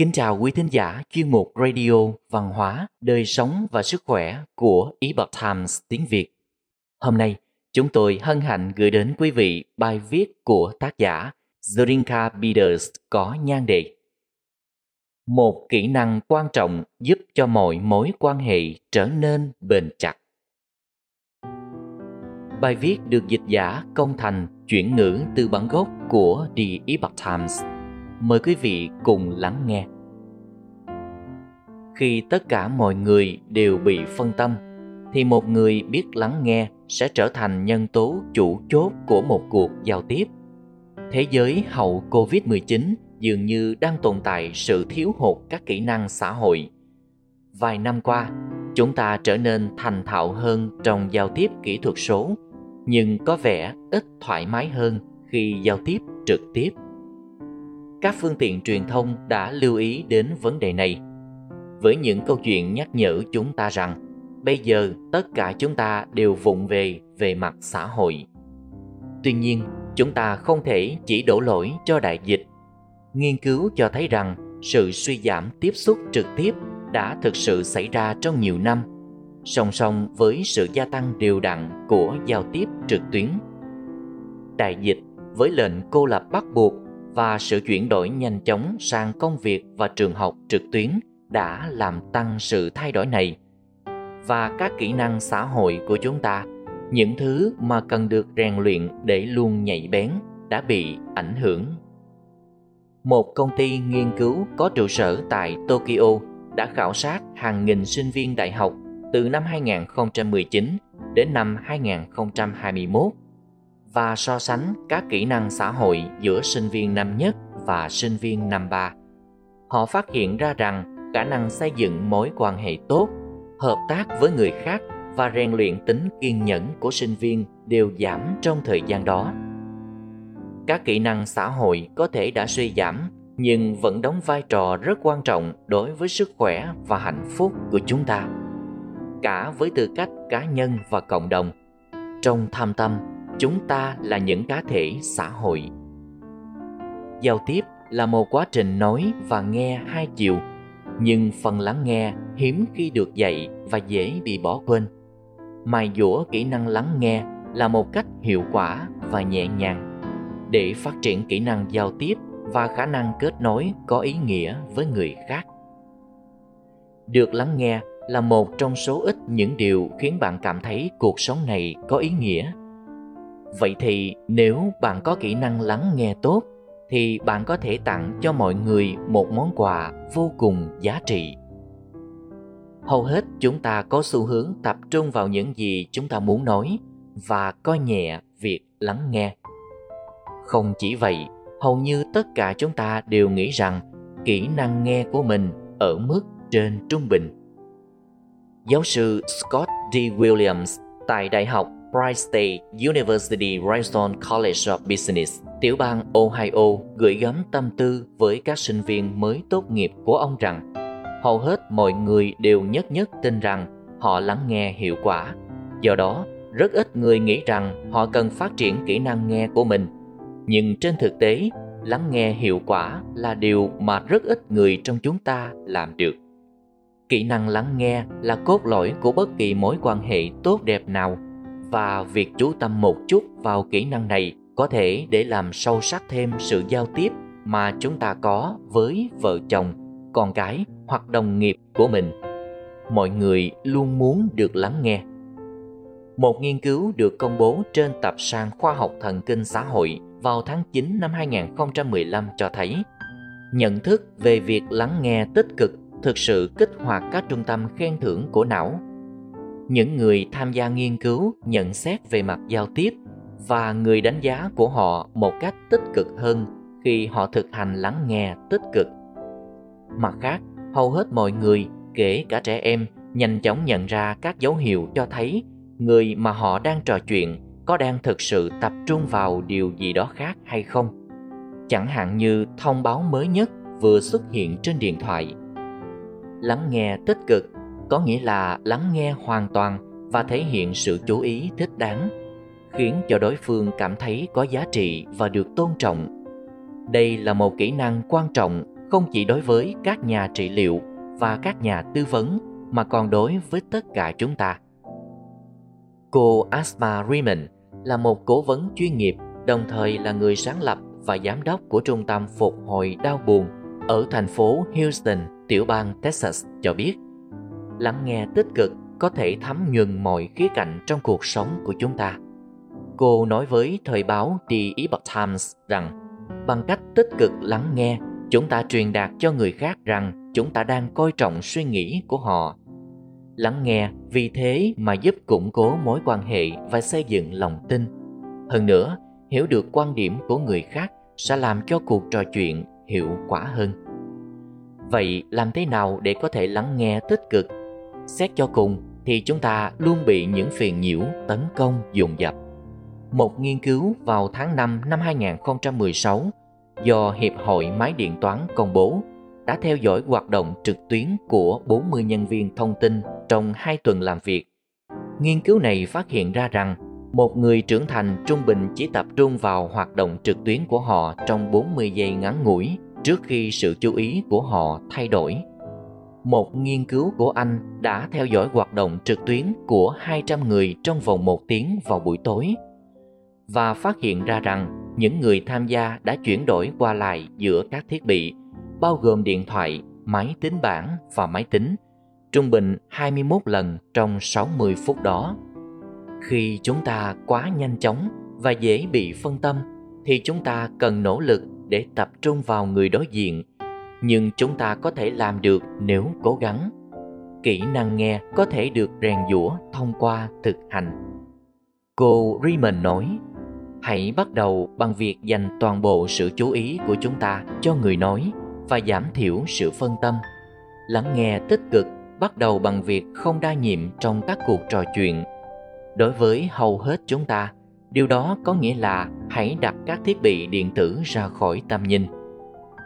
Kính chào quý thính giả chuyên mục Radio Văn hóa, Đời sống và Sức khỏe của Epoch Times tiếng Việt. Hôm nay, chúng tôi hân hạnh gửi đến quý vị bài viết của tác giả Zorinka Peters có nhan đề Một kỹ năng quan trọng giúp cho mọi mối quan hệ trở nên bền chặt. Bài viết được dịch giả công thành chuyển ngữ từ bản gốc của The Epoch Times. Mời quý vị cùng lắng nghe. Khi tất cả mọi người đều bị phân tâm, thì một người biết lắng nghe sẽ trở thành nhân tố chủ chốt của một cuộc giao tiếp. Thế giới hậu Covid-19 dường như đang tồn tại sự thiếu hụt các kỹ năng xã hội. Vài năm qua, chúng ta trở nên thành thạo hơn trong giao tiếp kỹ thuật số nhưng có vẻ ít thoải mái hơn khi giao tiếp trực tiếp các phương tiện truyền thông đã lưu ý đến vấn đề này. Với những câu chuyện nhắc nhở chúng ta rằng, bây giờ tất cả chúng ta đều vụng về về mặt xã hội. Tuy nhiên, chúng ta không thể chỉ đổ lỗi cho đại dịch. Nghiên cứu cho thấy rằng, sự suy giảm tiếp xúc trực tiếp đã thực sự xảy ra trong nhiều năm. Song song với sự gia tăng đều đặn của giao tiếp trực tuyến. Đại dịch với lệnh cô lập bắt buộc và sự chuyển đổi nhanh chóng sang công việc và trường học trực tuyến đã làm tăng sự thay đổi này. Và các kỹ năng xã hội của chúng ta, những thứ mà cần được rèn luyện để luôn nhạy bén đã bị ảnh hưởng. Một công ty nghiên cứu có trụ sở tại Tokyo đã khảo sát hàng nghìn sinh viên đại học từ năm 2019 đến năm 2021 và so sánh các kỹ năng xã hội giữa sinh viên năm nhất và sinh viên năm ba. Họ phát hiện ra rằng khả năng xây dựng mối quan hệ tốt, hợp tác với người khác và rèn luyện tính kiên nhẫn của sinh viên đều giảm trong thời gian đó. Các kỹ năng xã hội có thể đã suy giảm nhưng vẫn đóng vai trò rất quan trọng đối với sức khỏe và hạnh phúc của chúng ta cả với tư cách cá nhân và cộng đồng trong tham tâm chúng ta là những cá thể xã hội. Giao tiếp là một quá trình nói và nghe hai chiều, nhưng phần lắng nghe hiếm khi được dạy và dễ bị bỏ quên. Mài dũa kỹ năng lắng nghe là một cách hiệu quả và nhẹ nhàng. Để phát triển kỹ năng giao tiếp và khả năng kết nối có ý nghĩa với người khác. Được lắng nghe là một trong số ít những điều khiến bạn cảm thấy cuộc sống này có ý nghĩa vậy thì nếu bạn có kỹ năng lắng nghe tốt, thì bạn có thể tặng cho mọi người một món quà vô cùng giá trị. Hầu hết chúng ta có xu hướng tập trung vào những gì chúng ta muốn nói và coi nhẹ việc lắng nghe. Không chỉ vậy, hầu như tất cả chúng ta đều nghĩ rằng kỹ năng nghe của mình ở mức trên trung bình. Giáo sư Scott D. Williams tại Đại học Bright State University Rayson College of Business, tiểu bang Ohio gửi gắm tâm tư với các sinh viên mới tốt nghiệp của ông rằng hầu hết mọi người đều nhất nhất tin rằng họ lắng nghe hiệu quả. Do đó, rất ít người nghĩ rằng họ cần phát triển kỹ năng nghe của mình. Nhưng trên thực tế, lắng nghe hiệu quả là điều mà rất ít người trong chúng ta làm được kỹ năng lắng nghe là cốt lõi của bất kỳ mối quan hệ tốt đẹp nào và việc chú tâm một chút vào kỹ năng này có thể để làm sâu sắc thêm sự giao tiếp mà chúng ta có với vợ chồng, con cái hoặc đồng nghiệp của mình mọi người luôn muốn được lắng nghe một nghiên cứu được công bố trên tạp san khoa học thần kinh xã hội vào tháng 9 năm 2015 cho thấy, nhận thức về việc lắng nghe tích cực thực sự kích hoạt các trung tâm khen thưởng của não. Những người tham gia nghiên cứu nhận xét về mặt giao tiếp và người đánh giá của họ một cách tích cực hơn khi họ thực hành lắng nghe tích cực. Mặt khác, hầu hết mọi người, kể cả trẻ em, nhanh chóng nhận ra các dấu hiệu cho thấy người mà họ đang trò chuyện có đang thực sự tập trung vào điều gì đó khác hay không. Chẳng hạn như thông báo mới nhất vừa xuất hiện trên điện thoại lắng nghe tích cực có nghĩa là lắng nghe hoàn toàn và thể hiện sự chú ý thích đáng khiến cho đối phương cảm thấy có giá trị và được tôn trọng đây là một kỹ năng quan trọng không chỉ đối với các nhà trị liệu và các nhà tư vấn mà còn đối với tất cả chúng ta. Cô Asma Riemann là một cố vấn chuyên nghiệp, đồng thời là người sáng lập và giám đốc của Trung tâm Phục hồi Đau buồn ở thành phố Houston, tiểu bang Texas cho biết lắng nghe tích cực có thể thấm nhuần mọi khía cạnh trong cuộc sống của chúng ta. Cô nói với thời báo The Epoch Times rằng bằng cách tích cực lắng nghe, chúng ta truyền đạt cho người khác rằng chúng ta đang coi trọng suy nghĩ của họ. Lắng nghe vì thế mà giúp củng cố mối quan hệ và xây dựng lòng tin. Hơn nữa, hiểu được quan điểm của người khác sẽ làm cho cuộc trò chuyện hiệu quả hơn. Vậy làm thế nào để có thể lắng nghe tích cực? Xét cho cùng, thì chúng ta luôn bị những phiền nhiễu, tấn công, dồn dập. Một nghiên cứu vào tháng 5 năm 2016 do Hiệp hội Máy điện toán công bố đã theo dõi hoạt động trực tuyến của 40 nhân viên thông tin trong 2 tuần làm việc. Nghiên cứu này phát hiện ra rằng một người trưởng thành trung bình chỉ tập trung vào hoạt động trực tuyến của họ trong 40 giây ngắn ngủi trước khi sự chú ý của họ thay đổi. Một nghiên cứu của Anh đã theo dõi hoạt động trực tuyến của 200 người trong vòng một tiếng vào buổi tối và phát hiện ra rằng những người tham gia đã chuyển đổi qua lại giữa các thiết bị bao gồm điện thoại, máy tính bảng và máy tính trung bình 21 lần trong 60 phút đó. Khi chúng ta quá nhanh chóng và dễ bị phân tâm thì chúng ta cần nỗ lực để tập trung vào người đối diện nhưng chúng ta có thể làm được nếu cố gắng. Kỹ năng nghe có thể được rèn giũa thông qua thực hành. Cô Riemann nói, hãy bắt đầu bằng việc dành toàn bộ sự chú ý của chúng ta cho người nói và giảm thiểu sự phân tâm. Lắng nghe tích cực, bắt đầu bằng việc không đa nhiệm trong các cuộc trò chuyện. Đối với hầu hết chúng ta, điều đó có nghĩa là hãy đặt các thiết bị điện tử ra khỏi tầm nhìn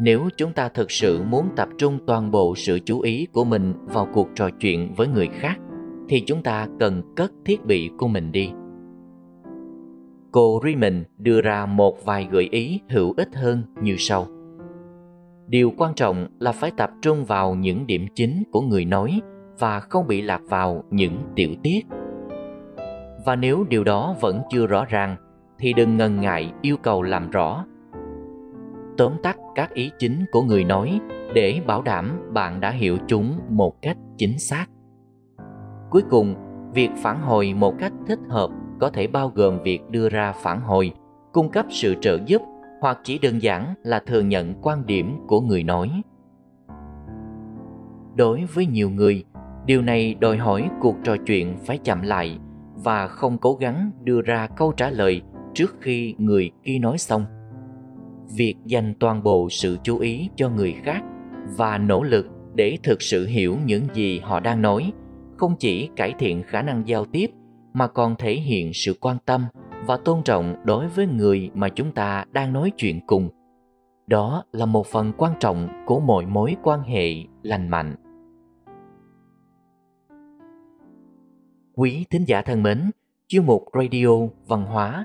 nếu chúng ta thực sự muốn tập trung toàn bộ sự chú ý của mình vào cuộc trò chuyện với người khác, thì chúng ta cần cất thiết bị của mình đi. Cô Riemann đưa ra một vài gợi ý hữu ích hơn như sau. Điều quan trọng là phải tập trung vào những điểm chính của người nói và không bị lạc vào những tiểu tiết. Và nếu điều đó vẫn chưa rõ ràng, thì đừng ngần ngại yêu cầu làm rõ tóm tắt các ý chính của người nói để bảo đảm bạn đã hiểu chúng một cách chính xác. Cuối cùng, việc phản hồi một cách thích hợp có thể bao gồm việc đưa ra phản hồi, cung cấp sự trợ giúp hoặc chỉ đơn giản là thừa nhận quan điểm của người nói. Đối với nhiều người, điều này đòi hỏi cuộc trò chuyện phải chậm lại và không cố gắng đưa ra câu trả lời trước khi người kia nói xong việc dành toàn bộ sự chú ý cho người khác và nỗ lực để thực sự hiểu những gì họ đang nói, không chỉ cải thiện khả năng giao tiếp mà còn thể hiện sự quan tâm và tôn trọng đối với người mà chúng ta đang nói chuyện cùng. Đó là một phần quan trọng của mọi mối quan hệ lành mạnh. Quý thính giả thân mến, chuyên mục radio văn hóa